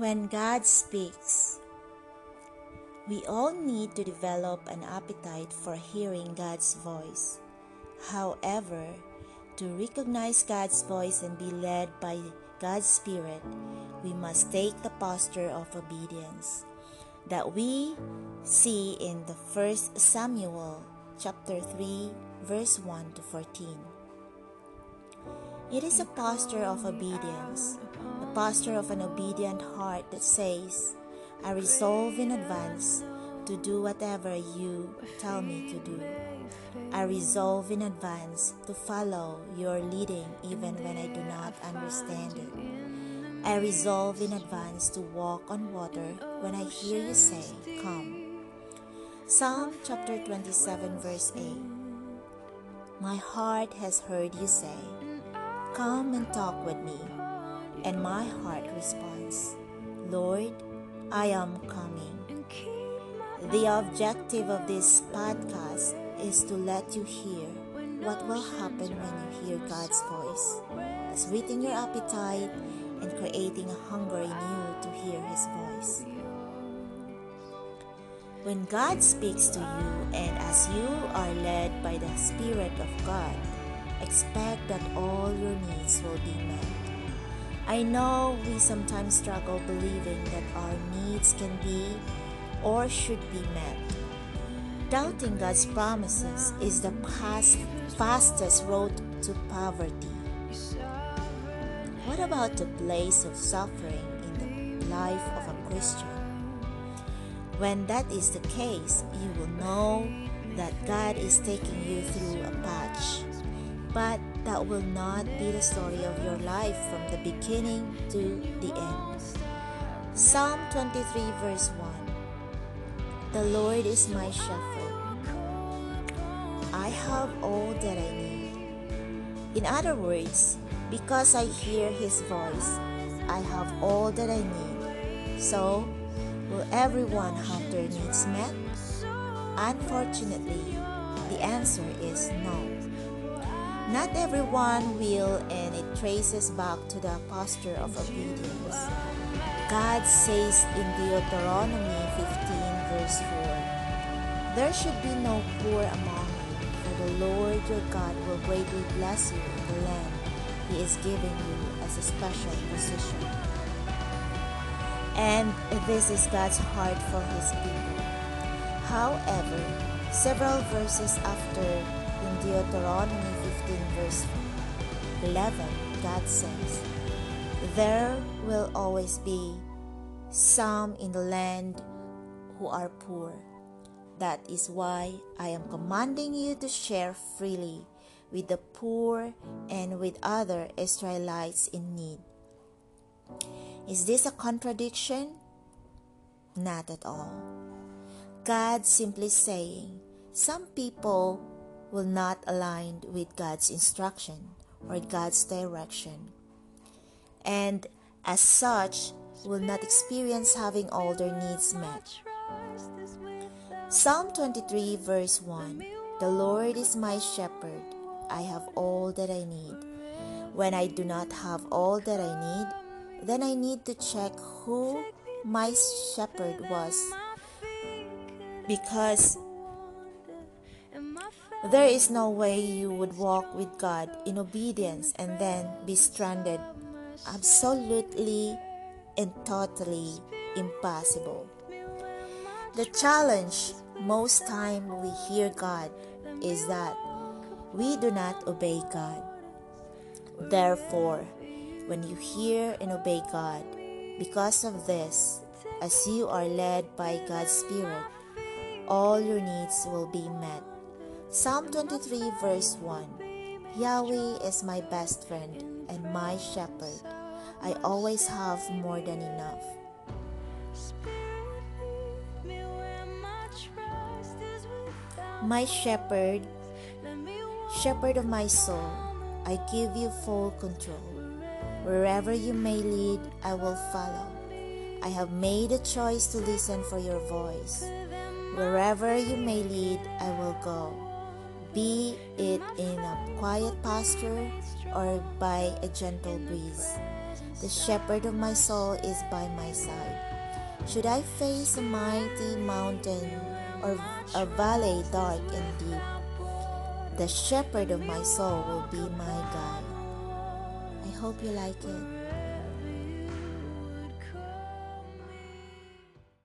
When God speaks, we all need to develop an appetite for hearing God's voice. However, to recognize God's voice and be led by God's Spirit, we must take the posture of obedience that we see in the first Samuel chapter 3 verse 1 to 14. It is a posture of obedience, posture of an obedient heart that says, I resolve in advance to do whatever you tell me to do. I resolve in advance to follow your leading even when I do not understand it. I resolve in advance to walk on water when I hear you say, Come. Psalm chapter 27, verse 8. My heart has heard you say, Come and talk with me. And my heart responds, Lord, I am coming. The objective of this podcast is to let you hear what will happen when you hear God's voice, sweeten your appetite and creating a hunger in you to hear His voice. When God speaks to you and as you are led by the Spirit of God, expect that all your needs will be met. I know we sometimes struggle believing that our needs can be or should be met. Doubting God's promises is the past, fastest road to poverty. What about the place of suffering in the life of a Christian? When that is the case, you will know that God is taking you through a patch but that will not be the story of your life from the beginning to the end. Psalm 23, verse 1 The Lord is my shepherd. I have all that I need. In other words, because I hear His voice, I have all that I need. So, will everyone have their needs met? Unfortunately, the answer is no. Not everyone will, and it traces back to the posture of obedience. God says in Deuteronomy 15, verse 4 There should be no poor among you, for the Lord your God will greatly bless you in the land He is giving you as a special possession. And this is God's heart for His people. However, several verses after in Deuteronomy 15, verse 11, God says, There will always be some in the land who are poor. That is why I am commanding you to share freely with the poor and with other Israelites in need. Is this a contradiction? Not at all. God simply saying, some people will not align with God's instruction or God's direction, and as such, will not experience having all their needs met. Psalm 23, verse 1 The Lord is my shepherd, I have all that I need. When I do not have all that I need, then I need to check who my shepherd was because there is no way you would walk with God in obedience and then be stranded. Absolutely and totally impossible. The challenge most time we hear God is that we do not obey God. Therefore, when you hear and obey God, because of this, as you are led by God's Spirit, all your needs will be met. Psalm 23, verse 1 Yahweh is my best friend and my shepherd. I always have more than enough. My shepherd, shepherd of my soul, I give you full control. Wherever you may lead, I will follow. I have made a choice to listen for your voice. Wherever you may lead, I will go be it in a quiet pasture or by a gentle breeze. The shepherd of my soul is by my side. Should I face a mighty mountain or a valley dark and deep, the shepherd of my soul will be my guide. I hope you like it.